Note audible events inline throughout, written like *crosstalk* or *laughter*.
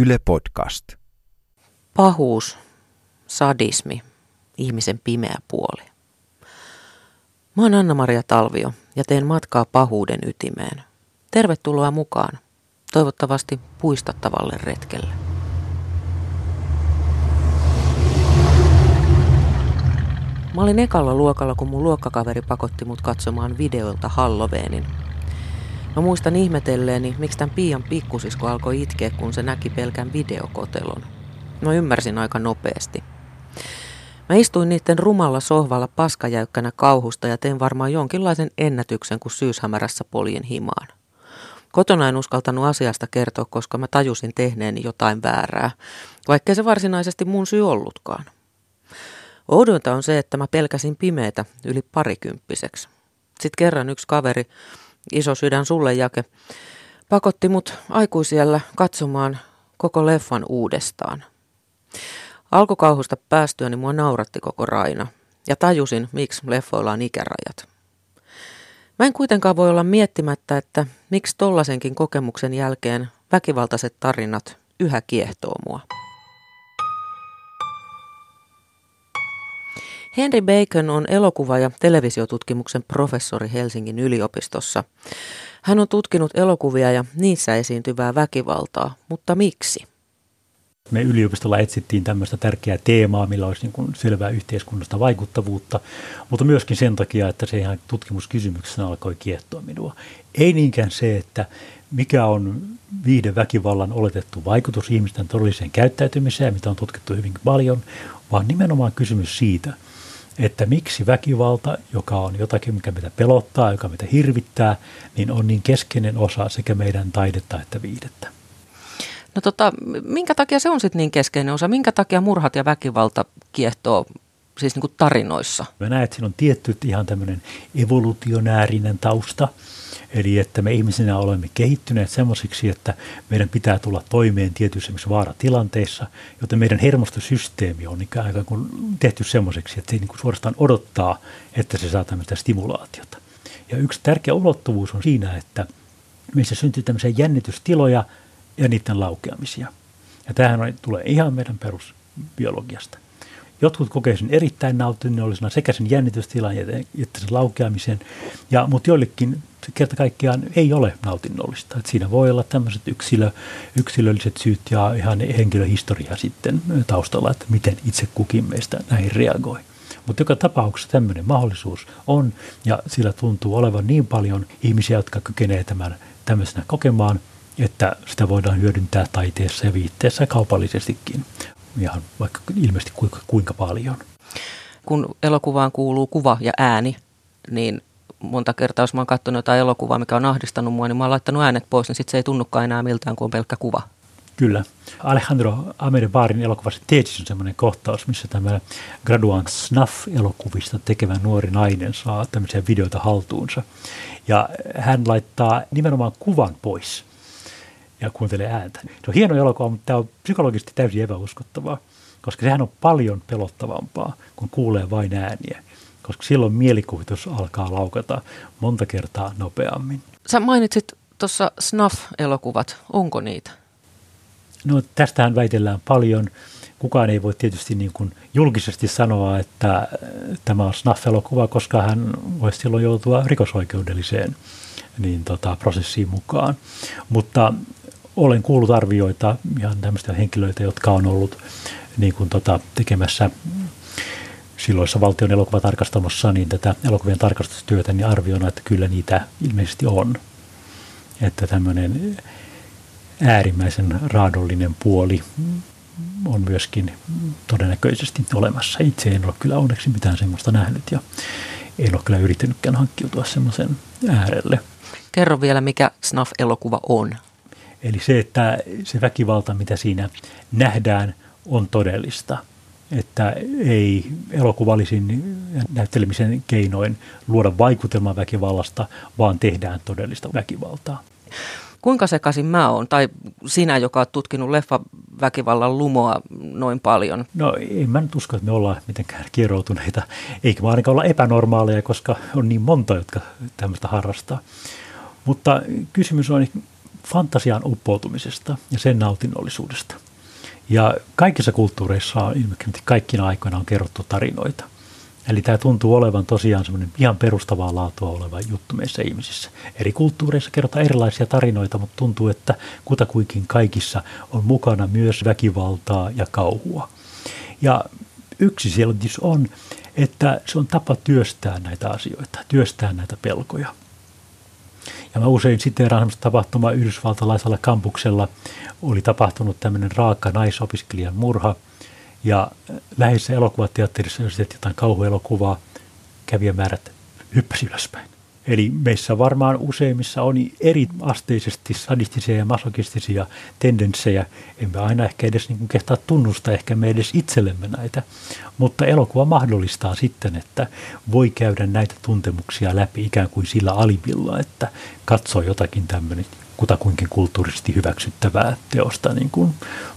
Yle Podcast. Pahuus, sadismi, ihmisen pimeä puoli. Mä oon Anna-Maria Talvio ja teen matkaa pahuuden ytimeen. Tervetuloa mukaan. Toivottavasti puistattavalle retkelle. Mä olin ekalla luokalla, kun mun luokkakaveri pakotti mut katsomaan videolta Halloweenin. Mä muistan ihmetelleeni, miksi tämän Pian pikkusisko alkoi itkeä, kun se näki pelkän videokotelon. No ymmärsin aika nopeasti. Mä istuin niiden rumalla sohvalla paskajäykkänä kauhusta ja tein varmaan jonkinlaisen ennätyksen, kun syyshämärässä poljen himaan. Kotona en uskaltanut asiasta kertoa, koska mä tajusin tehneeni jotain väärää, vaikkei se varsinaisesti mun syy ollutkaan. Oudointa on se, että mä pelkäsin pimeitä yli parikymppiseksi. Sitten kerran yksi kaveri, iso sydän sulle jake, pakotti mut aikuisiellä katsomaan koko leffan uudestaan. Alkukauhusta päästyäni mua nauratti koko Raina ja tajusin, miksi leffoilla on ikärajat. Mä en kuitenkaan voi olla miettimättä, että miksi tollasenkin kokemuksen jälkeen väkivaltaiset tarinat yhä kiehtoo mua. Henry Bacon on elokuva- ja televisiotutkimuksen professori Helsingin yliopistossa. Hän on tutkinut elokuvia ja niissä esiintyvää väkivaltaa, mutta miksi? Me yliopistolla etsittiin tämmöistä tärkeää teemaa, millä olisi niin kuin selvää yhteiskunnasta vaikuttavuutta, mutta myöskin sen takia, että se ihan tutkimuskysymyksenä alkoi kiehtoa minua. Ei niinkään se, että mikä on viihdeväkivallan oletettu vaikutus ihmisten todelliseen käyttäytymiseen, mitä on tutkittu hyvin paljon, vaan nimenomaan kysymys siitä, että miksi väkivalta, joka on jotakin, mikä meitä pelottaa, joka meitä hirvittää, niin on niin keskeinen osa sekä meidän taidetta että viihdettä. No tota, minkä takia se on sitten niin keskeinen osa? Minkä takia murhat ja väkivalta kiehtoo siis niin kuin tarinoissa? Mä näen, että siinä on tietty ihan tämmöinen evolutionäärinen tausta. Eli että me ihmisinä olemme kehittyneet semmoisiksi, että meidän pitää tulla toimeen tietyissä vaaratilanteissa, joten meidän hermostosysteemi on ikään kuin tehty semmoiseksi, että se niin kuin suorastaan odottaa, että se saa tämmöistä stimulaatiota. Ja yksi tärkeä ulottuvuus on siinä, että meissä syntyy tämmöisiä jännitystiloja ja niiden laukeamisia. Ja tämähän on, tulee ihan meidän perusbiologiasta. Jotkut kokee sen erittäin nautinnollisena sekä sen jännitystilan että sen laukeamisen, ja, mutta joillekin se kerta kaikkiaan ei ole nautinnollista. Et siinä voi olla tämmöiset yksilö, yksilölliset syyt ja ihan henkilöhistoria sitten taustalla, että miten itse kukin meistä näihin reagoi. Mutta joka tapauksessa tämmöinen mahdollisuus on, ja sillä tuntuu olevan niin paljon ihmisiä, jotka kykenevät tämän tämmöisenä kokemaan, että sitä voidaan hyödyntää taiteessa ja viitteessä kaupallisestikin ihan vaikka ilmeisesti kuinka, kuinka paljon. Kun elokuvaan kuuluu kuva ja ääni, niin monta kertaa, jos mä oon katsonut jotain elokuvaa, mikä on ahdistanut mua, niin mä oon laittanut äänet pois, niin sitten se ei tunnukaan enää miltään kuin pelkkä kuva. Kyllä. Alejandro Ameribaarin elokuvassa Teetsis on semmoinen kohtaus, missä tämä graduan snuff-elokuvista tekevä nuori nainen saa tämmöisiä videoita haltuunsa. Ja hän laittaa nimenomaan kuvan pois ja kuuntelee ääntä. Se on hieno elokuva, mutta tämä on psykologisesti täysin epäuskottavaa, koska sehän on paljon pelottavampaa, kun kuulee vain ääniä, koska silloin mielikuvitus alkaa laukata monta kertaa nopeammin. Sä mainitsit tuossa Snuff-elokuvat, onko niitä? No tästähän väitellään paljon. Kukaan ei voi tietysti niin kuin julkisesti sanoa, että tämä on Snuff-elokuva, koska hän voisi silloin joutua rikosoikeudelliseen niin tota, prosessiin mukaan. Mutta olen kuullut arvioita ihan tämmöistä henkilöitä, jotka on ollut niin kuin tota, tekemässä silloissa valtion elokuvatarkastamossa niin tätä elokuvien tarkastustyötä, niin arviona, että kyllä niitä ilmeisesti on. Että tämmöinen äärimmäisen raadollinen puoli on myöskin todennäköisesti olemassa. Itse en ole kyllä onneksi mitään semmoista nähnyt ja en ole kyllä yrittänytkään hankkiutua semmoisen äärelle. Kerro vielä, mikä Snuff-elokuva on. Eli se, että se väkivalta, mitä siinä nähdään, on todellista. Että ei elokuvallisin näyttelemisen keinoin luoda vaikutelmaa väkivallasta, vaan tehdään todellista väkivaltaa. Kuinka sekaisin mä oon, tai sinä, joka on tutkinut leffaväkivallan lumoa noin paljon? No en mä nyt usko, että me ollaan mitenkään kieroutuneita, eikä vaan ainakaan olla epänormaaleja, koska on niin monta, jotka tämmöistä harrastaa. Mutta kysymys on fantasian uppoutumisesta ja sen nautinnollisuudesta. Ja kaikissa kulttuureissa on ilmeisesti kaikkina aikoina on kerrottu tarinoita. Eli tämä tuntuu olevan tosiaan semmoinen ihan perustavaa laatua oleva juttu meissä ihmisissä. Eri kulttuureissa kerrotaan erilaisia tarinoita, mutta tuntuu, että kutakuinkin kaikissa on mukana myös väkivaltaa ja kauhua. Ja yksi selitys on, että se on tapa työstää näitä asioita, työstää näitä pelkoja. Ja mä usein siteeraan sellaista tapahtumaa yhdysvaltalaisella kampuksella. Oli tapahtunut tämmöinen raaka naisopiskelijan murha. Ja läheisessä elokuvateatterissa, jos jotain kauhuelokuvaa, kävijämäärät hyppäsi ylöspäin. Eli meissä varmaan useimmissa on eri asteisesti sadistisia ja masokistisia tendenssejä. Emme aina ehkä edes niin kuin kehtaa tunnustaa ehkä me edes itsellemme näitä. Mutta elokuva mahdollistaa sitten, että voi käydä näitä tuntemuksia läpi ikään kuin sillä alivilla, että katsoo jotakin tämmöinen kutakuinkin kulttuurisesti hyväksyttävää teosta, niin kuin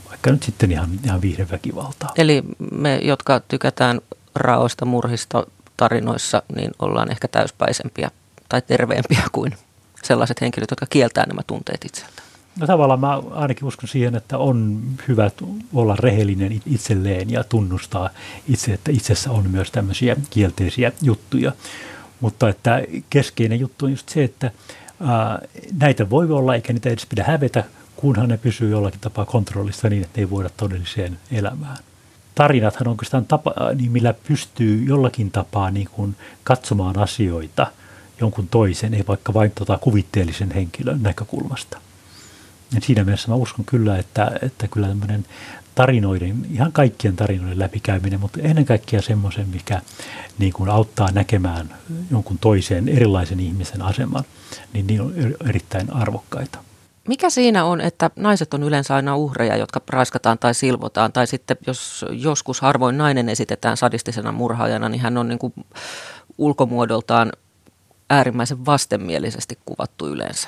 vaikka nyt sitten ihan, ihan viihdeväkivaltaa. Eli me, jotka tykätään raoista murhista tarinoissa, niin ollaan ehkä täyspäisempiä tai terveempiä kuin sellaiset henkilöt, jotka kieltää nämä tunteet itseltään? No tavallaan mä ainakin uskon siihen, että on hyvä olla rehellinen itselleen ja tunnustaa itse, että itsessä on myös tämmöisiä kielteisiä juttuja. Mutta että keskeinen juttu on just se, että ää, näitä voi olla eikä niitä edes pidä hävetä, kunhan ne pysyy jollakin tapaa kontrollissa niin, että ei voida todelliseen elämään. Tarinathan on oikeastaan tapa, niin millä pystyy jollakin tapaa niin kuin katsomaan asioita – jonkun toisen, ei vaikka vain tota kuvitteellisen henkilön näkökulmasta. Ja siinä mielessä mä uskon kyllä, että, että kyllä tämmöinen tarinoiden, ihan kaikkien tarinoiden läpikäyminen, mutta ennen kaikkea semmoisen, mikä niin kuin auttaa näkemään jonkun toiseen erilaisen ihmisen aseman, niin niin on erittäin arvokkaita. Mikä siinä on, että naiset on yleensä aina uhreja, jotka raiskataan tai silvotaan, tai sitten jos joskus harvoin nainen esitetään sadistisena murhaajana, niin hän on niin kuin ulkomuodoltaan äärimmäisen vastenmielisesti kuvattu yleensä.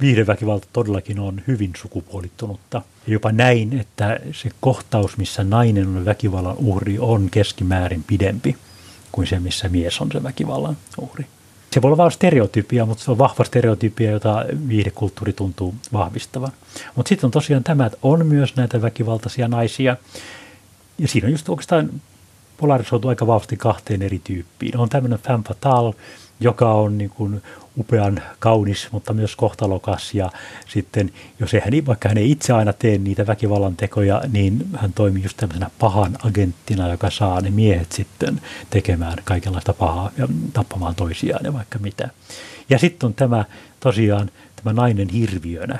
Viihdeväkivalta todellakin on hyvin sukupuolittunutta. Jopa näin, että se kohtaus, missä nainen on väkivallan uhri, on keskimäärin pidempi kuin se, missä mies on se väkivallan uhri. Se voi olla vain stereotypia, mutta se on vahva stereotypia, jota viihdekulttuuri tuntuu vahvistavan. Mutta sitten on tosiaan tämä, että on myös näitä väkivaltaisia naisia. Ja siinä on just oikeastaan polarisoitu aika vahvasti kahteen eri tyyppiin. On tämmöinen femme fatale, joka on niin kuin upean kaunis, mutta myös kohtalokas. Ja sitten, jos hän, vaikka hän ei itse aina tee niitä väkivallan tekoja, niin hän toimii just tämmöisenä pahan agenttina, joka saa ne miehet sitten tekemään kaikenlaista pahaa ja tappamaan toisiaan ja vaikka mitä. Ja sitten on tämä tosiaan tämä nainen hirviönä,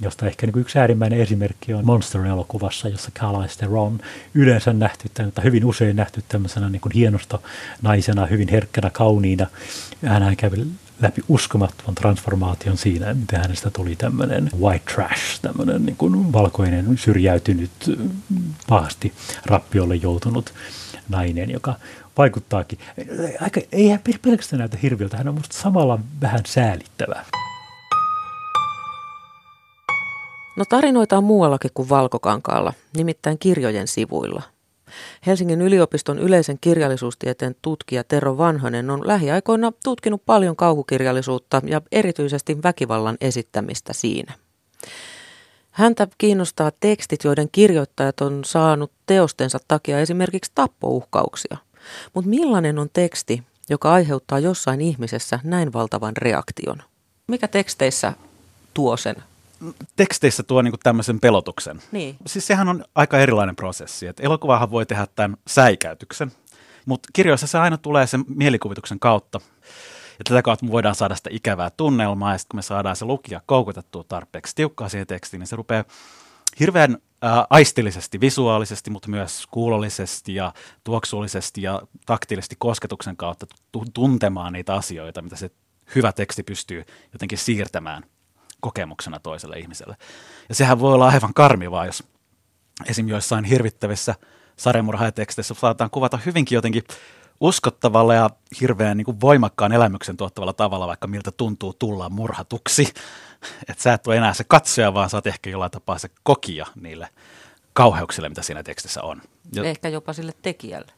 josta ehkä niin yksi äärimmäinen esimerkki on Monster-elokuvassa, jossa Charlize Theron yleensä nähty, tai hyvin usein nähty tämmöisenä niin kuin hienosta naisena, hyvin herkkänä, kauniina. Hän kävi läpi uskomattoman transformaation siinä, miten hänestä tuli tämmöinen white trash, tämmöinen niin kuin valkoinen, syrjäytynyt, pahasti rappiolle joutunut nainen, joka vaikuttaakin. Aika, ei hän pelkästään näytä hirviöltä, hän on musta samalla vähän säälittävä. No tarinoita on muuallakin kuin Valkokankaalla, nimittäin kirjojen sivuilla. Helsingin yliopiston yleisen kirjallisuustieteen tutkija Tero Vanhanen on lähiaikoina tutkinut paljon kauhukirjallisuutta ja erityisesti väkivallan esittämistä siinä. Häntä kiinnostaa tekstit, joiden kirjoittajat on saanut teostensa takia esimerkiksi tappouhkauksia. Mutta millainen on teksti, joka aiheuttaa jossain ihmisessä näin valtavan reaktion? Mikä teksteissä tuo sen teksteissä tuo niin tämmöisen pelotuksen. Niin. Siis sehän on aika erilainen prosessi. Et elokuvahan voi tehdä tämän säikäytyksen, mutta kirjoissa se aina tulee sen mielikuvituksen kautta. Ja tätä kautta me voidaan saada sitä ikävää tunnelmaa, ja sitten kun me saadaan se lukija koukutettua tarpeeksi tiukkaa siihen tekstiin, niin se rupeaa hirveän ää, aistillisesti, visuaalisesti, mutta myös kuulollisesti ja tuoksullisesti ja taktiilisesti kosketuksen kautta tuntemaan niitä asioita, mitä se hyvä teksti pystyy jotenkin siirtämään kokemuksena toiselle ihmiselle. Ja sehän voi olla aivan karmivaa, jos esim. joissain hirvittävissä sarjamurhaajateksteissä saataan kuvata hyvinkin jotenkin uskottavalla ja hirveän niin kuin voimakkaan elämyksen tuottavalla tavalla, vaikka miltä tuntuu tulla murhatuksi. Että sä et ole enää se katsoja, vaan sä oot ehkä jollain tapaa se kokija niille kauheuksille, mitä siinä tekstissä on. Ja ehkä jopa sille tekijälle.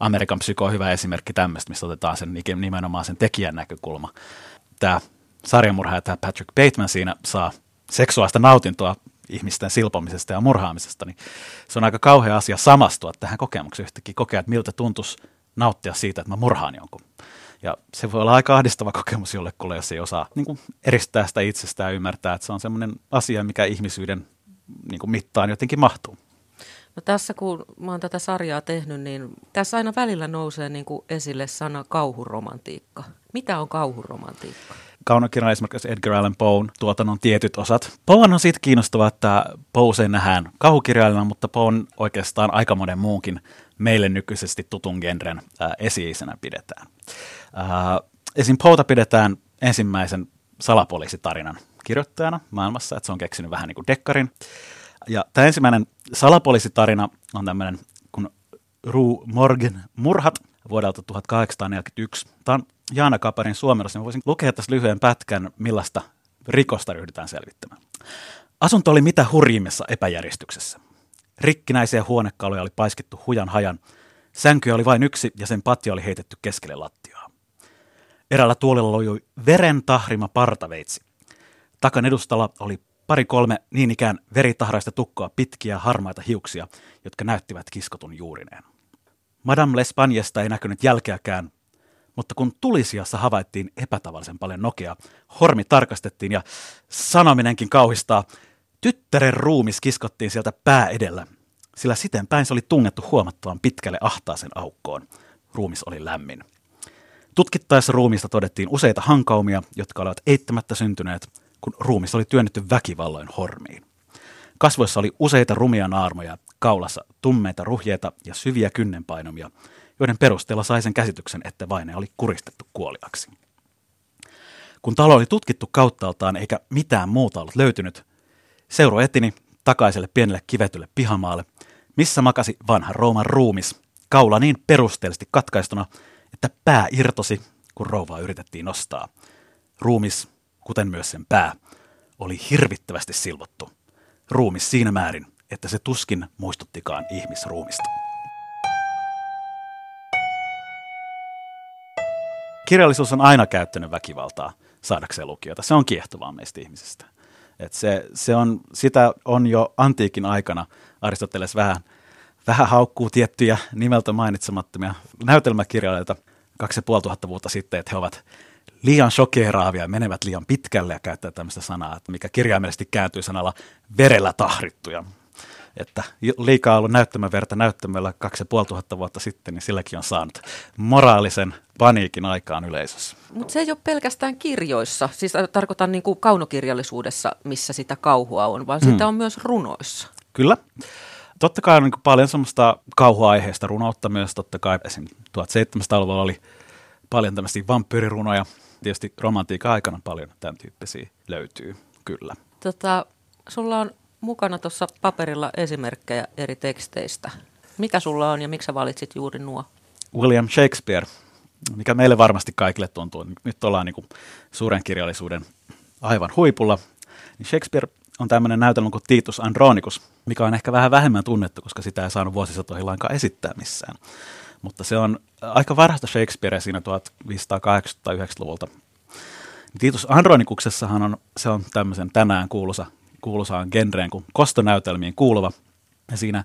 Amerikan psyko on hyvä esimerkki tämmöistä, missä otetaan sen nimenomaan sen tekijän näkökulma. Tämä sarjamurhaaja tämä Patrick Bateman siinä saa seksuaalista nautintoa ihmisten silpomisesta ja murhaamisesta, niin se on aika kauhea asia samastua tähän kokemukseen yhtäkkiä, kokea, että miltä tuntuisi nauttia siitä, että mä murhaan jonkun. Ja se voi olla aika ahdistava kokemus jollekulle, jos ei osaa niin kuin eristää sitä itsestään ja ymmärtää, että se on semmoinen asia, mikä ihmisyyden niin kuin mittaan jotenkin mahtuu. No tässä kun mä oon tätä sarjaa tehnyt, niin tässä aina välillä nousee niin kuin esille sana kauhuromantiikka. Mitä on kauhuromantiikka? Kaunokirjan esimerkiksi Edgar Allan Poe tuotannon tietyt osat. Poe on siitä kiinnostava, että Poe usein nähdään kauhukirjailijana, mutta Poe on oikeastaan aika monen muunkin meille nykyisesti tutun genren ää, esi-isänä pidetään. Ää, esim. Poeta pidetään ensimmäisen salapoliisitarinan kirjoittajana maailmassa, että se on keksinyt vähän niin kuin dekkarin. Ja tämä ensimmäinen salapoliisitarina on tämmöinen kun Rue Morgan murhat vuodelta 1841. Tämä on Jaana Kaparin suomennos, niin voisin lukea tässä lyhyen pätkän, millaista rikosta ryhdytään selvittämään. Asunto oli mitä hurjimmassa epäjärjestyksessä. Rikkinäisiä huonekaluja oli paiskittu hujan hajan. Sänkyä oli vain yksi ja sen patja oli heitetty keskelle lattiaa. Erällä tuolilla lojui veren tahrima partaveitsi. Takan edustalla oli pari kolme niin ikään veritahraista tukkoa pitkiä harmaita hiuksia, jotka näyttivät kiskotun juurineen. Madame L'Espagnesta ei näkynyt jälkeäkään, mutta kun tulisiassa havaittiin epätavallisen paljon nokea, hormi tarkastettiin ja sanominenkin kauhistaa, tyttären ruumis kiskottiin sieltä pää edellä, sillä siten päin se oli tungettu huomattavan pitkälle ahtaaseen aukkoon. Ruumis oli lämmin. Tutkittaessa ruumista todettiin useita hankaumia, jotka olivat eittämättä syntyneet, kun ruumis oli työnnetty väkivalloin hormiin. Kasvoissa oli useita rumia naarmoja, kaulassa tummeita ruhjeita ja syviä kynnenpainomia, joiden perusteella sai sen käsityksen, että vaine oli kuristettu kuoliaksi. Kun talo oli tutkittu kauttaaltaan eikä mitään muuta ollut löytynyt, seuro etini takaiselle pienelle kivetylle pihamaalle, missä makasi vanha Rooman ruumis, kaula niin perusteellisesti katkaistuna, että pää irtosi, kun rouvaa yritettiin nostaa. Ruumis, kuten myös sen pää, oli hirvittävästi silvottu. Ruumis siinä määrin, että se tuskin muistuttikaan ihmisruumista. Kirjallisuus on aina käyttänyt väkivaltaa saadakseen lukijoita. Se on kiehtovaa meistä ihmisistä. Et se, se on, sitä on jo antiikin aikana Aristoteles vähän, vähän haukkuu tiettyjä nimeltä mainitsemattomia näytelmäkirjailijoita kaksi ja puoli tuhatta vuotta sitten, että he ovat liian shokeraavia ja menevät liian pitkälle ja käyttää tämmöistä sanaa, että mikä kirjaimellisesti kääntyy sanalla verellä tahrittuja että liikaa ollut näyttämäverta näyttämällä kaksi ja tuhatta vuotta sitten, niin silläkin on saanut moraalisen paniikin aikaan yleisössä. Mutta se ei ole pelkästään kirjoissa, siis tarkoitan niin kuin kaunokirjallisuudessa, missä sitä kauhua on, vaan mm. sitä on myös runoissa. Kyllä. Totta kai on niin paljon semmoista kauhuaiheista runoutta myös, totta kai esim. 1700-luvulla oli paljon tämmöisiä vampyyrirunoja, tietysti romantiikan aikana paljon tämän tyyppisiä löytyy, kyllä. Tota, sulla on mukana tuossa paperilla esimerkkejä eri teksteistä. Mikä sulla on ja miksi valitsit juuri nuo? William Shakespeare, mikä meille varmasti kaikille tuntuu. Nyt ollaan niin kuin suuren kirjallisuuden aivan huipulla. Niin Shakespeare on tämmöinen näytelmä kuin Titus Andronicus, mikä on ehkä vähän vähemmän tunnettu, koska sitä ei saanut vuosisatoihin lainkaan esittää missään. Mutta se on aika varhaista Shakespearea siinä 1580-90-luvulta. Titus Andronikuksessahan on, se on tämmöisen tänään kuuluisa kuuluisaan genreen kuin kostonäytelmiin kuuluva. Ja siinä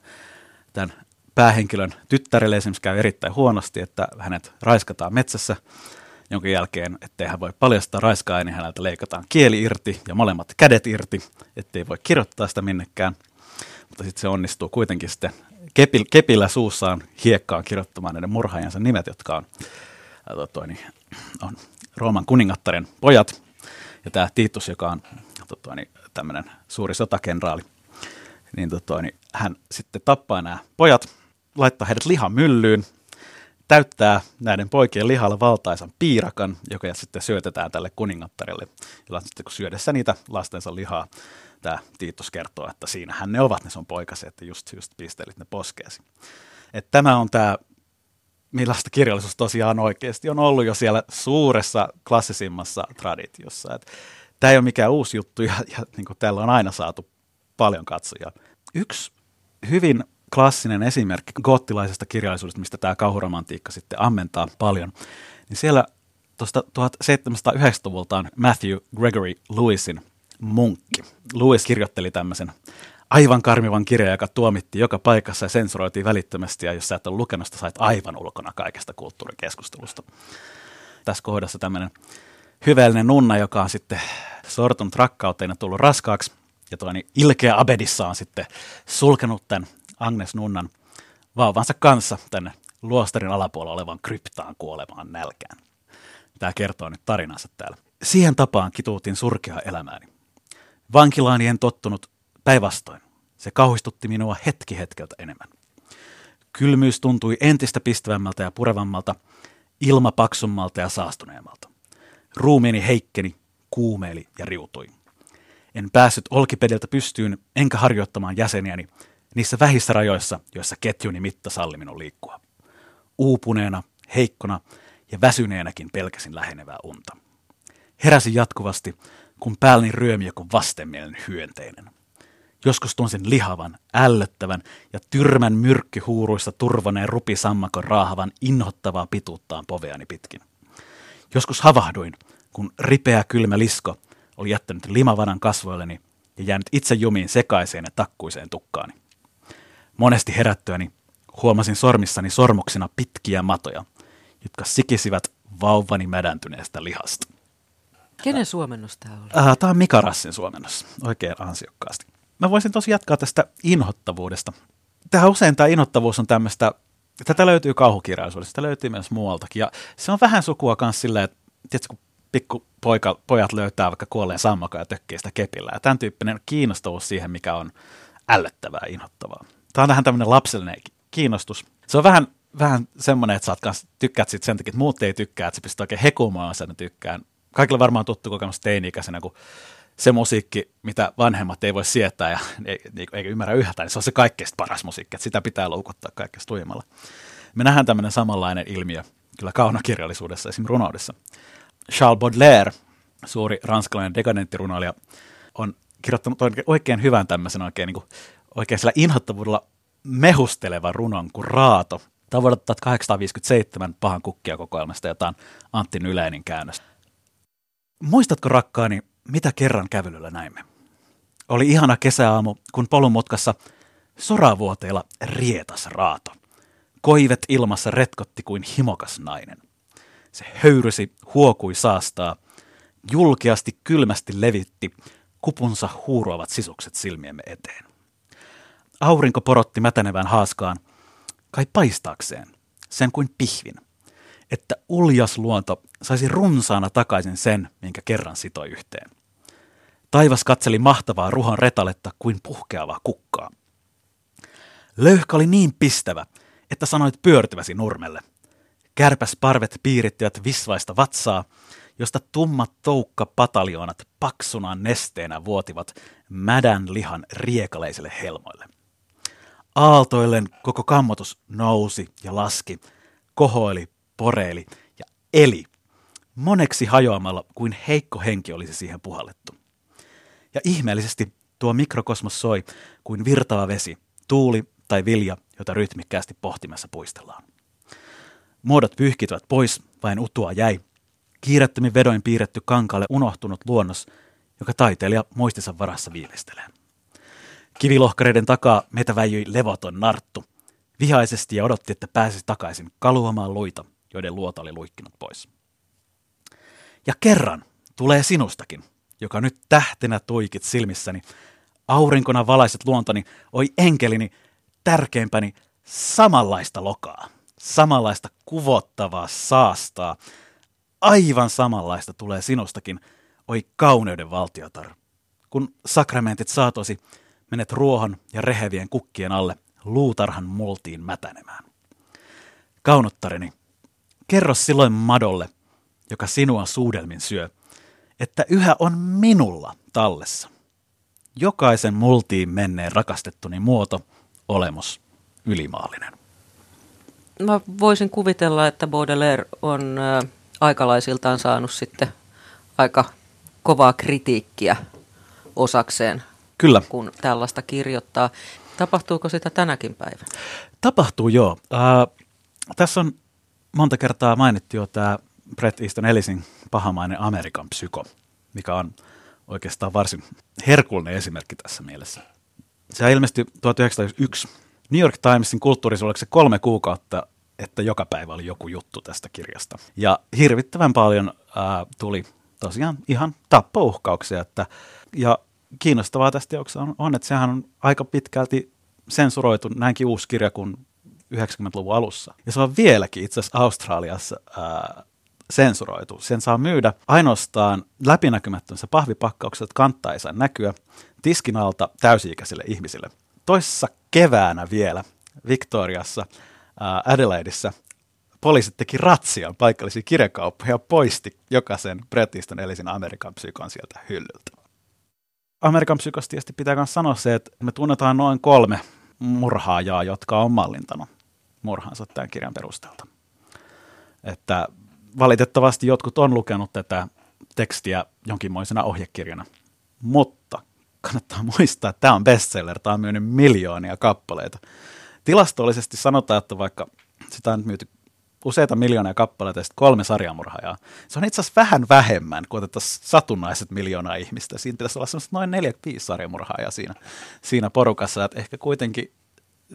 tämän päähenkilön tyttärelle esimerkiksi käy erittäin huonosti, että hänet raiskataan metsässä, jonka jälkeen, ettei hän voi paljastaa raiskaa, niin häneltä leikataan kieli irti ja molemmat kädet irti, ettei voi kirjoittaa sitä minnekään. Mutta sitten se onnistuu kuitenkin sitten kepil, kepillä suussaan hiekkaan kirjoittamaan näiden murhaajansa nimet, jotka on, ää, toi, niin, on Rooman kuningattaren pojat. Ja tämä Titus, joka on tota, niin, tämmöinen suuri sotakenraali, niin, tota, niin hän sitten tappaa nämä pojat, laittaa heidät lihan myllyyn, täyttää näiden poikien lihalla valtaisan piirakan, joka sitten syötetään tälle kuningattarelle. Ja sitten kun syödessä niitä lastensa lihaa, tämä Tiitos kertoo, että siinähän ne ovat, ne sun poikaset, että just, just pistelit ne poskeesi. Että tämä on tämä, millaista kirjallisuus tosiaan oikeasti on ollut jo siellä suuressa klassisimmassa traditiossa. Että tämä ei ole mikään uusi juttu ja, ja niin kuin täällä on aina saatu paljon katsojia. Yksi hyvin klassinen esimerkki goottilaisesta kirjallisuudesta, mistä tämä kauhuromantiikka sitten ammentaa paljon, niin siellä tuosta 1790-luvulta on Matthew Gregory Lewisin munkki. Lewis kirjoitteli tämmöisen aivan karmivan kirjan, joka tuomittiin joka paikassa ja sensuroitiin välittömästi, ja jos sä et ole lukenut sait aivan ulkona kaikesta kulttuurikeskustelusta. Tässä kohdassa tämmöinen hyvällinen nunna, joka on sitten sortunut rakkauteen ja tullut raskaaksi, ja tuo niin ilkeä Abedissa on sitten sulkenut tämän Agnes Nunnan vauvansa kanssa tänne luostarin alapuolella olevan kryptaan kuolemaan nälkään. Tämä kertoo nyt tarinansa täällä. Siihen tapaan kituutin surkea elämääni. Vankilaani en tottunut päinvastoin. Se kauhistutti minua hetki hetkeltä enemmän. Kylmyys tuntui entistä pistävämmältä ja purevammalta, ilma paksummalta ja saastuneemmalta. Ruumiini heikkeni, kuumeeli ja riutui. En päässyt olkipediltä pystyyn enkä harjoittamaan jäseniäni niissä vähissä rajoissa, joissa ketjuni mitta salli minun liikkua. Uupuneena, heikkona ja väsyneenäkin pelkäsin lähenevää unta. Heräsin jatkuvasti, kun päälni ryömi joku vastenmielinen hyönteinen. Joskus tunsin lihavan, ällöttävän ja tyrmän myrkkyhuuruissa turvoneen rupisammakon raahavan inhottavaa pituuttaan poveani pitkin. Joskus havahduin, kun ripeä kylmä lisko oli jättänyt limavanan kasvoilleni ja jäänyt itse jumiin sekaiseen ja takkuiseen tukkaani. Monesti herättyäni huomasin sormissani sormuksina pitkiä matoja, jotka sikisivät vauvani mädäntyneestä lihasta. Kenen suomennos tämä oli? Äh, tämä on Mika Rassin suomennos, oikein ansiokkaasti. Mä voisin tosi jatkaa tästä inhottavuudesta. Tähän usein tämä inhottavuus on tämmöistä, tätä löytyy kauhukirjallisuudesta, sitä löytyy myös muualtakin. Ja se on vähän sukua myös silleen, että tiedätkö, kun pikku poika, pojat löytää vaikka kuolleen sammakan ja tökkii sitä kepillä. Ja tämän tyyppinen kiinnostavuus siihen, mikä on ällöttävää inhottavaa. Tämä on vähän tämmöinen lapsellinen kiinnostus. Se on vähän, vähän semmoinen, että sä kans, tykkäät sit sen takia, että muut ei tykkää, että sä pystyt oikein hekumaan sen tykkään. Kaikilla varmaan tuttu kokemus teini-ikäisenä, kun se musiikki, mitä vanhemmat ei voi sietää ja *laughs* eikä ymmärrä yhtään, niin se on se kaikkein paras musiikki, että sitä pitää loukuttaa kaikkein tuimalla. Me nähdään tämmöinen samanlainen ilmiö kyllä kaunokirjallisuudessa, esimerkiksi runoudessa. Charles Baudelaire, suuri ranskalainen dekadenttirunoilija, on kirjoittanut oikein hyvän tämmöisen oikein, niin kuin, oikein sillä inhottavuudella mehustelevan runon kuin Raato. Tämä on vuodelta 1857 pahan kukkia kokoelmasta, jota on Antti Nyläinin käännös. Muistatko rakkaani, mitä kerran kävelyllä näimme? Oli ihana kesäaamu, kun polun mutkassa soravuoteilla rietas raato. Koivet ilmassa retkotti kuin himokas nainen. Se höyrysi, huokui saastaa, julkeasti kylmästi levitti kupunsa huuroavat sisukset silmiemme eteen. Aurinko porotti mätänevän haaskaan, kai paistaakseen, sen kuin pihvin, että uljas luonto saisi runsaana takaisin sen, minkä kerran sitoi yhteen. Taivas katseli mahtavaa ruhan retaletta kuin puhkeavaa kukkaa. Löyhkä oli niin pistävä, että sanoit pyörtyväsi nurmelle. Kärpäs parvet piirittivät visvaista vatsaa, josta tummat toukka pataljoonat paksunaan nesteenä vuotivat mädän lihan riekaleisille helmoille. Aaltoillen koko kammotus nousi ja laski, kohoili, poreili ja eli, moneksi hajoamalla kuin heikko henki olisi siihen puhallettu. Ja ihmeellisesti tuo mikrokosmos soi kuin virtava vesi, tuuli tai vilja, jota rytmikkäästi pohtimessa puistellaan. Muodot pyyhkityvät pois, vain utua jäi. Kiirettömin vedoin piirretty kankaalle unohtunut luonnos, joka taiteilija muistinsa varassa viimeistelee. Kivilohkareiden takaa meitä väijyi levoton narttu. Vihaisesti ja odotti, että pääsisi takaisin kaluamaan luita, joiden luota oli luikkinut pois. Ja kerran tulee sinustakin, joka nyt tähtenä toikit silmissäni. Aurinkona valaiset luontoni, oi enkelini, tärkeimpäni, samanlaista lokaa, samanlaista kuvottavaa saastaa. Aivan samanlaista tulee sinustakin, oi kauneuden valtiotar. Kun sakramentit saatosi, menet ruohon ja rehevien kukkien alle luutarhan multiin mätänemään. Kaunottareni, kerro silloin madolle, joka sinua suudelmin syö, että yhä on minulla tallessa. Jokaisen multiin menneen rakastettuni muoto, olemus, ylimaallinen. Mä voisin kuvitella, että Baudelaire on aikalaisiltaan saanut sitten aika kovaa kritiikkiä osakseen Kyllä. kun tällaista kirjoittaa. Tapahtuuko sitä tänäkin päivänä? Tapahtuu joo. Äh, tässä on monta kertaa mainittu jo tämä Brett Easton Ellisin pahamainen Amerikan psyko, mikä on oikeastaan varsin herkullinen esimerkki tässä mielessä. Se ilmestyi 1901 New York Timesin kulttuurissa se kolme kuukautta, että joka päivä oli joku juttu tästä kirjasta. Ja hirvittävän paljon ää, tuli tosiaan ihan tappouhkauksia. Että, ja kiinnostavaa tästä teoksesta on, on, että sehän on aika pitkälti sensuroitu näinkin uusi kirja kuin 90-luvun alussa. Ja se on vieläkin itse asiassa Australiassa ää, sensuroitu. Sen saa myydä ainoastaan läpinäkymättömissä pahvipakkaukset, että kantta ei saa näkyä tiskin alta täysi-ikäisille ihmisille. Toisessa keväänä vielä Victoriassa, ää, Adelaideissa, poliisit teki ratsian paikallisia kirjakauppoja ja poisti jokaisen Bret Easton Ellisin Amerikan psykon sieltä hyllyltä. Amerikan psykosta pitää myös sanoa se, että me tunnetaan noin kolme murhaajaa, jotka on mallintanut murhansa tämän kirjan perusteelta. Että valitettavasti jotkut on lukenut tätä tekstiä jonkinmoisena ohjekirjana, mutta kannattaa muistaa, että tämä on bestseller, tämä on myynyt miljoonia kappaleita. Tilastollisesti sanotaan, että vaikka sitä on myyty useita miljoonia kappaleita ja kolme sarjamurhaajaa. Se on itse asiassa vähän vähemmän kuin otettaisiin satunnaiset miljoonaa ihmistä. Siinä pitäisi olla noin neljä, viisi sarjamurhaajaa siinä, siinä porukassa, että ehkä kuitenkin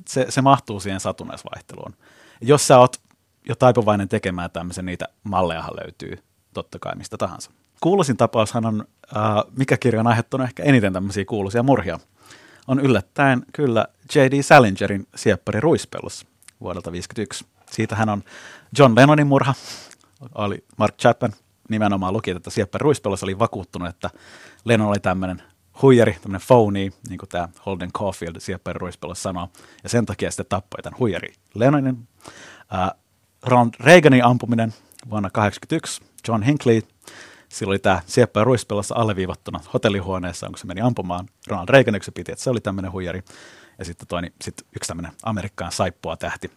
se, se mahtuu siihen satunnaisvaihteluun. Jos sä oot jo taipuvainen tekemään tämmöisen, niitä mallejahan löytyy totta kai mistä tahansa. Kuuluisin tapaushan on, äh, mikä kirja on aiheuttanut ehkä eniten tämmöisiä kuuluisia murhia, on yllättäen kyllä J.D. Salingerin Sieppari Ruispellus vuodelta 1951. Siitä hän on John Lennonin murha, oli Mark Chapman nimenomaan luki, että Sieppari Ruispellus oli vakuuttunut, että Lennon oli tämmöinen huijari, tämmöinen phony, niin kuin tämä Holden Caulfield Sieppari Ruispellus sanoo, ja sen takia sitten tappoi tämän huijari Lennonin. Äh, Ronald Reaganin ampuminen vuonna 1981, John Hinckley, silloin oli tämä Sieppä Ruispellossa alleviivattuna hotellihuoneessa, kun se meni ampumaan Ronald Reagan, yksi piti, että se oli tämmöinen huijari. Ja sitten toinen, sit yksi tämmöinen Amerikkaan saippua tähti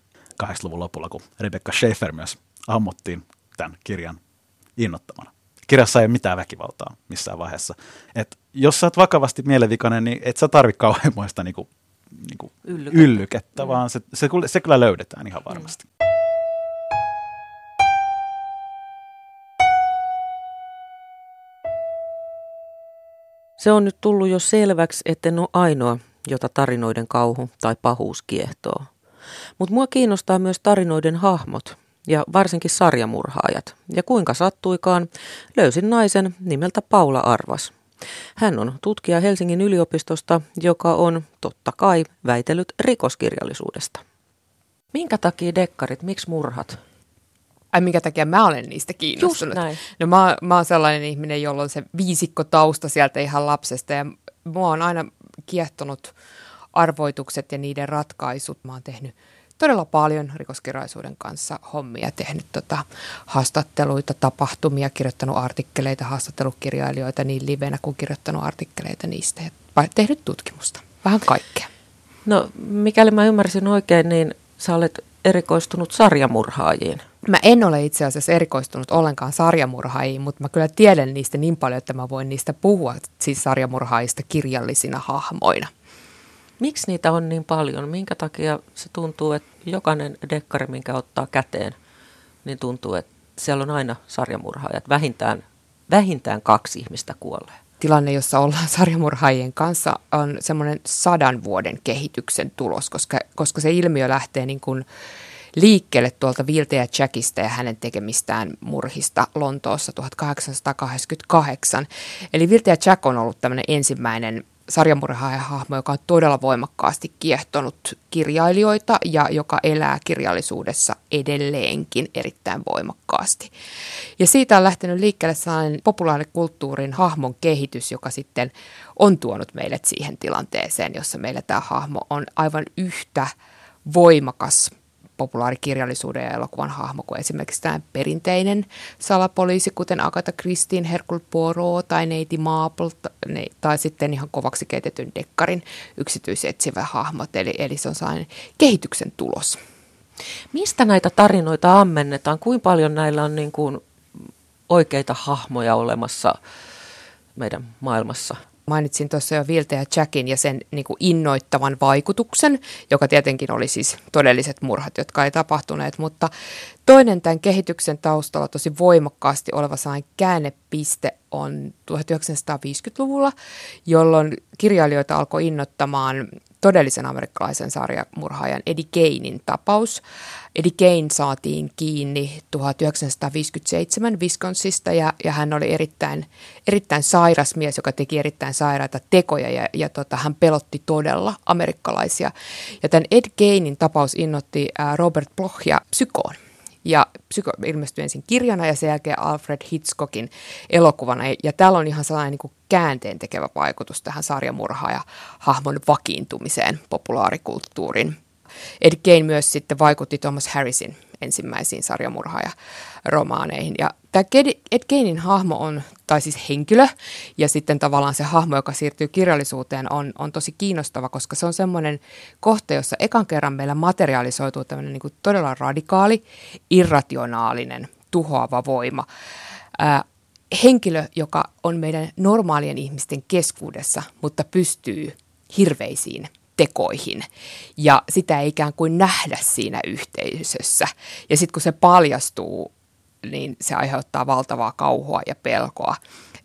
80-luvun lopulla, kun Rebecca Schaefer myös ammuttiin tämän kirjan innottamana. Kirjassa ei ole mitään väkivaltaa missään vaiheessa. Et jos sä oot vakavasti mielenvikainen, niin et sä tarvi kauheammoista niinku, niinku Yllykettä. yllykettä, vaan se, se, se kyllä löydetään ihan varmasti. Mm. Se on nyt tullut jo selväksi, etten ole ainoa, jota tarinoiden kauhu tai pahuus kiehtoo. Mutta mua kiinnostaa myös tarinoiden hahmot ja varsinkin sarjamurhaajat. Ja kuinka sattuikaan, löysin naisen nimeltä Paula Arvas. Hän on tutkija Helsingin yliopistosta, joka on totta kai väitellyt rikoskirjallisuudesta. Minkä takia dekkarit, miksi murhat? ai minkä takia mä olen niistä kiinnostunut. Just näin. No mä, mä oon sellainen ihminen, jolla on se viisikko tausta sieltä ihan lapsesta ja mua on aina kiehtonut arvoitukset ja niiden ratkaisut. Mä oon tehnyt todella paljon rikoskirjallisuuden kanssa hommia, tehnyt tota, haastatteluita, tapahtumia, kirjoittanut artikkeleita, haastattelukirjailijoita niin livenä kuin kirjoittanut artikkeleita niistä ja tehnyt tutkimusta. Vähän kaikkea. No mikäli mä ymmärsin oikein, niin sä olet erikoistunut sarjamurhaajiin. Mä en ole itse asiassa erikoistunut ollenkaan sarjamurhaajiin, mutta mä kyllä tiedän niistä niin paljon, että mä voin niistä puhua siis sarjamurhaajista kirjallisina hahmoina. Miksi niitä on niin paljon? Minkä takia se tuntuu, että jokainen dekkari, minkä ottaa käteen, niin tuntuu, että siellä on aina sarjamurhaajat. Vähintään, vähintään kaksi ihmistä kuolee. Tilanne, jossa ollaan sarjamurhaajien kanssa, on semmoinen sadan vuoden kehityksen tulos, koska, koska se ilmiö lähtee niin kuin liikkeelle tuolta Vilteä Jackista ja hänen tekemistään murhista Lontoossa 1888. Eli Vilteä Jack on ollut tämmöinen ensimmäinen sarjamurhaajahahmo, joka on todella voimakkaasti kiehtonut kirjailijoita ja joka elää kirjallisuudessa edelleenkin erittäin voimakkaasti. Ja siitä on lähtenyt liikkeelle sellainen populaarikulttuurin hahmon kehitys, joka sitten on tuonut meidät siihen tilanteeseen, jossa meillä tämä hahmo on aivan yhtä voimakas populaarikirjallisuuden ja elokuvan hahmo kuin esimerkiksi tämä perinteinen salapoliisi, kuten Agatha Christine, Hercule Poirot tai Neiti Marple, tai sitten ihan kovaksi keitetyn dekkarin yksityisetsivä hahmot, eli, eli se on sellainen kehityksen tulos. Mistä näitä tarinoita ammennetaan? Kuinka paljon näillä on niin kuin oikeita hahmoja olemassa meidän maailmassa? Mainitsin tuossa jo Vilte ja Jackin ja sen niin kuin innoittavan vaikutuksen, joka tietenkin oli siis todelliset murhat, jotka ei tapahtuneet, mutta toinen tämän kehityksen taustalla tosi voimakkaasti oleva sellainen käännepiste on 1950-luvulla, jolloin kirjailijoita alkoi innoittamaan todellisen amerikkalaisen sarjamurhaajan Eddie Gainin tapaus. Eddie Gain saatiin kiinni 1957 Wisconsinista ja, ja hän oli erittäin, erittäin sairas mies, joka teki erittäin sairaita tekoja ja, ja tota, hän pelotti todella amerikkalaisia. Ja tämän Ed Gainin tapaus innotti Robert Blochia psykoon. Ja psyko ilmestyi ensin kirjana ja sen jälkeen Alfred Hitchcockin elokuvana. Ja täällä on ihan sellainen niin käänteen tekevä vaikutus tähän sarjamurhaan ja hahmon vakiintumiseen populaarikulttuurin. Ed Gein myös sitten vaikutti Thomas Harrisin ensimmäisiin sarjamurhaaja romaaneihin. Ja tämä Ed Geinin hahmo on, tai siis henkilö, ja sitten tavallaan se hahmo, joka siirtyy kirjallisuuteen, on, on tosi kiinnostava, koska se on semmoinen kohta, jossa ekan kerran meillä materialisoituu tämmöinen niin kuin todella radikaali, irrationaalinen, tuhoava voima. Ää, henkilö, joka on meidän normaalien ihmisten keskuudessa, mutta pystyy hirveisiin tekoihin ja sitä ei ikään kuin nähdä siinä yhteisössä. Ja sitten kun se paljastuu, niin se aiheuttaa valtavaa kauhua ja pelkoa.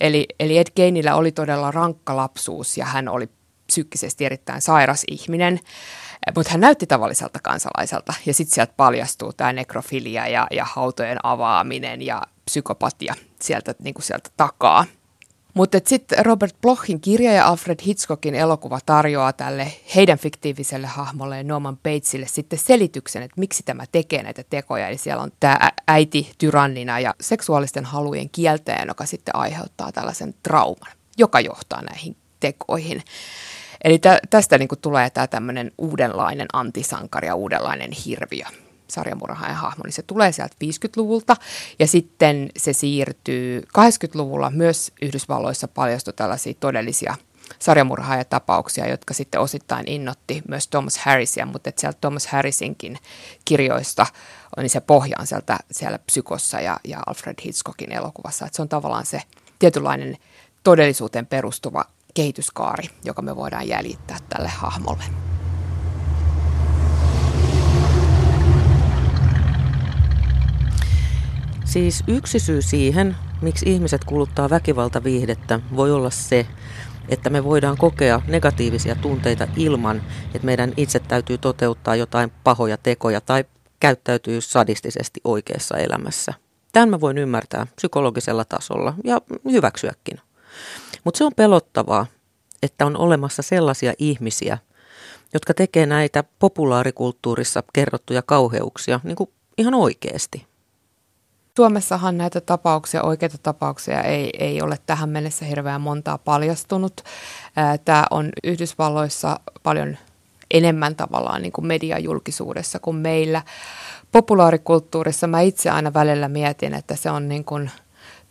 Eli, eli Ed Geinillä oli todella rankka lapsuus ja hän oli psyykkisesti erittäin sairas ihminen, mutta hän näytti tavalliselta kansalaiselta. Ja sitten sieltä paljastuu tämä nekrofilia ja, ja hautojen avaaminen ja psykopatia sieltä, niin kuin sieltä takaa. Mutta sitten Robert Blochin kirja ja Alfred Hitchcockin elokuva tarjoaa tälle heidän fiktiiviselle hahmolle Norman Batesille sitten selityksen, että miksi tämä tekee näitä tekoja. Eli siellä on tämä äiti tyrannina ja seksuaalisten halujen kieltäjän, joka sitten aiheuttaa tällaisen trauman, joka johtaa näihin tekoihin. Eli tä, tästä niin tulee tämä tämmöinen uudenlainen antisankari ja uudenlainen hirviö sarjamurhaajan hahmo, niin se tulee sieltä 50-luvulta ja sitten se siirtyy 80-luvulla myös Yhdysvalloissa paljastui tällaisia todellisia sarjamurhaajatapauksia, jotka sitten osittain innotti myös Thomas Harrisia, mutta että sieltä Thomas Harrisinkin kirjoista on niin se pohja on sieltä siellä Psykossa ja, ja Alfred Hitchcockin elokuvassa. Että se on tavallaan se tietynlainen todellisuuteen perustuva kehityskaari, joka me voidaan jäljittää tälle hahmolle. Siis yksi syy siihen, miksi ihmiset kuluttaa väkivaltaviihdettä, voi olla se, että me voidaan kokea negatiivisia tunteita ilman, että meidän itse täytyy toteuttaa jotain pahoja tekoja tai käyttäytyy sadistisesti oikeassa elämässä. Tämän mä voin ymmärtää psykologisella tasolla ja hyväksyäkin. Mutta se on pelottavaa, että on olemassa sellaisia ihmisiä, jotka tekee näitä populaarikulttuurissa kerrottuja kauheuksia niin kuin ihan oikeasti. Suomessahan näitä tapauksia, oikeita tapauksia ei, ei ole tähän mennessä hirveän montaa paljastunut. Tämä on Yhdysvalloissa paljon enemmän tavallaan niin kuin mediajulkisuudessa kuin meillä. Populaarikulttuurissa mä itse aina välillä mietin, että se on niin kuin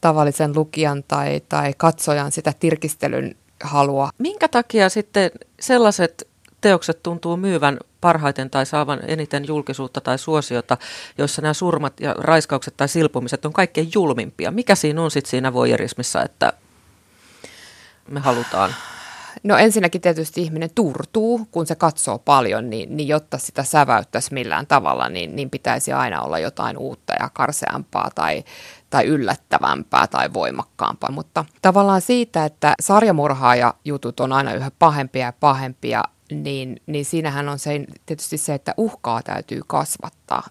tavallisen lukijan tai, tai katsojan sitä tirkistelyn halua. Minkä takia sitten sellaiset teokset tuntuu myyvän parhaiten tai saavan eniten julkisuutta tai suosiota, joissa nämä surmat ja raiskaukset tai silpomiset on kaikkein julmimpia. Mikä siinä on sitten siinä voyerismissa, että me halutaan? No ensinnäkin tietysti ihminen turtuu, kun se katsoo paljon, niin, niin jotta sitä säväyttäisi millään tavalla, niin, niin pitäisi aina olla jotain uutta ja karseampaa tai, tai yllättävämpää tai voimakkaampaa. Mutta tavallaan siitä, että sarjamurhaaja jutut on aina yhä pahempia ja pahempia, niin, niin siinähän on se, tietysti se, että uhkaa täytyy kasvattaa.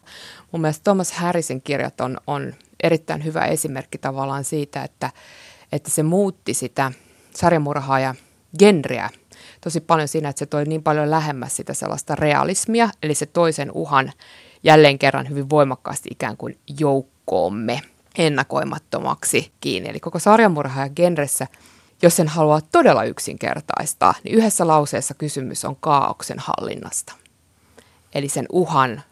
Mun mielestä Thomas Harrisin kirjat on, on erittäin hyvä esimerkki tavallaan siitä, että, että se muutti sitä sarjamurhaa ja genreä tosi paljon siinä, että se toi niin paljon lähemmäs sitä sellaista realismia, eli se toisen uhan jälleen kerran hyvin voimakkaasti ikään kuin joukkoomme ennakoimattomaksi kiinni. Eli koko sarjamurha ja genressä – jos sen haluaa todella yksinkertaistaa, niin yhdessä lauseessa kysymys on kaauksen hallinnasta. Eli sen uhan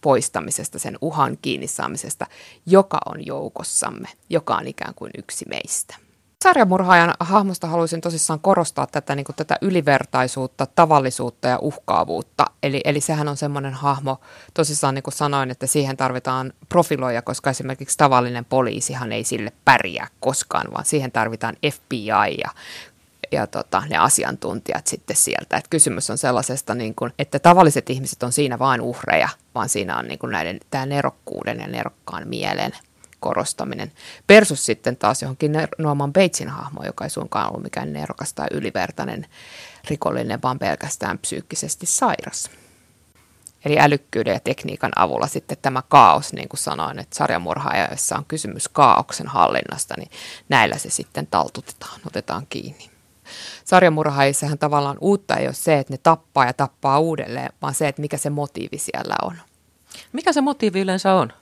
poistamisesta, sen uhan kiinni saamisesta, joka on joukossamme, joka on ikään kuin yksi meistä sarjamurhaajan hahmosta haluaisin tosissaan korostaa tätä, niin kuin tätä ylivertaisuutta, tavallisuutta ja uhkaavuutta. Eli, eli sehän on semmoinen hahmo, tosissaan niin kuin sanoin, että siihen tarvitaan profiloja, koska esimerkiksi tavallinen poliisihan ei sille pärjää koskaan, vaan siihen tarvitaan FBI ja ja tota, ne asiantuntijat sitten sieltä. Et kysymys on sellaisesta, niin kuin, että tavalliset ihmiset on siinä vain uhreja, vaan siinä on niin kuin näiden, tämä nerokkuuden ja nerokkaan mielen korostaminen. Persus sitten taas johonkin Norman Batesin hahmo, joka ei suinkaan ollut mikään nerokas tai ylivertainen rikollinen, vaan pelkästään psyykkisesti sairas. Eli älykkyyden ja tekniikan avulla sitten tämä kaos, niin kuin sanoin, että sarjamurhaajassa on kysymys kaauksen hallinnasta, niin näillä se sitten taltutetaan, otetaan kiinni. Sarjamurhaajissahan tavallaan uutta ei ole se, että ne tappaa ja tappaa uudelleen, vaan se, että mikä se motiivi siellä on. Mikä se motiivi yleensä on?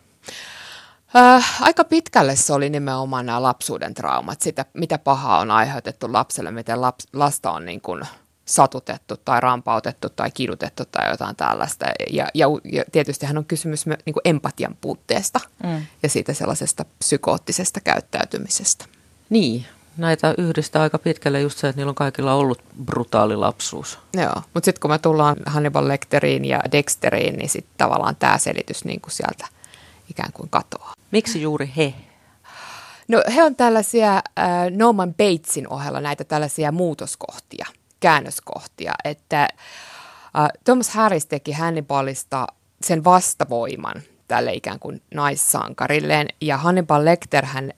Äh, aika pitkälle se oli nimenomaan nämä lapsuuden traumat, sitä mitä pahaa on aiheutettu lapselle, miten laps, lasta on niin kuin satutettu tai rampautettu tai kidutettu tai jotain tällaista. Ja, ja, ja tietysti hän on kysymys niin kuin empatian puutteesta mm. ja siitä sellaisesta psykoottisesta käyttäytymisestä. Niin, näitä yhdistää aika pitkälle just se, että niillä on kaikilla ollut brutaali lapsuus. Joo, mutta sitten kun me tullaan Hannibal Lecteriin ja Dexteriin, niin sitten tavallaan tämä selitys niin kuin sieltä ikään kuin katoaa. Miksi juuri he? No he on tällaisia äh, Norman Batesin ohella näitä tällaisia muutoskohtia – käännöskohtia, että uh, Thomas Harris teki Hannibalista sen vastavoiman tälle ikään kuin naissankarilleen, ja Hannibal Lecter hän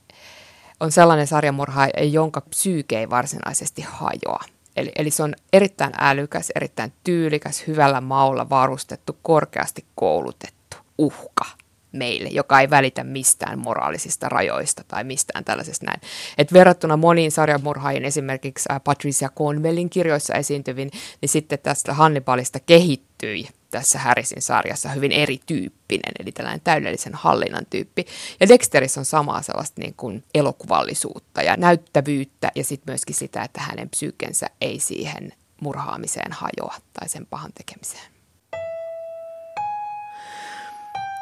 on sellainen sarjamurha, jonka psyyke ei varsinaisesti hajoa. Eli, eli se on erittäin älykäs, erittäin tyylikäs, hyvällä maulla varustettu, korkeasti koulutettu uhka – meille, joka ei välitä mistään moraalisista rajoista tai mistään tällaisesta näin. Et verrattuna moniin sarjamurhaajiin, esimerkiksi äh, Patricia Cornwellin kirjoissa esiintyvin, niin sitten tästä Hannibalista kehittyi tässä Harrisin sarjassa hyvin erityyppinen, eli tällainen täydellisen hallinnan tyyppi. Ja Dexterissä on samaa sellaista niin kuin elokuvallisuutta ja näyttävyyttä ja sitten myöskin sitä, että hänen psyykensä ei siihen murhaamiseen hajoa tai sen pahan tekemiseen.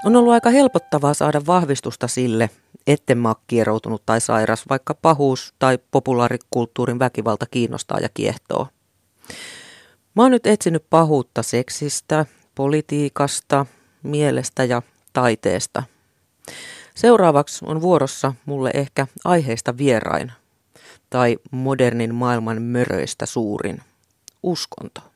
On ollut aika helpottavaa saada vahvistusta sille, etten mä kieroutunut tai sairas, vaikka pahuus tai populaarikulttuurin väkivalta kiinnostaa ja kiehtoo. Mä oon nyt etsinyt pahuutta seksistä, politiikasta, mielestä ja taiteesta. Seuraavaksi on vuorossa mulle ehkä aiheista vierain tai modernin maailman möröistä suurin, uskonto.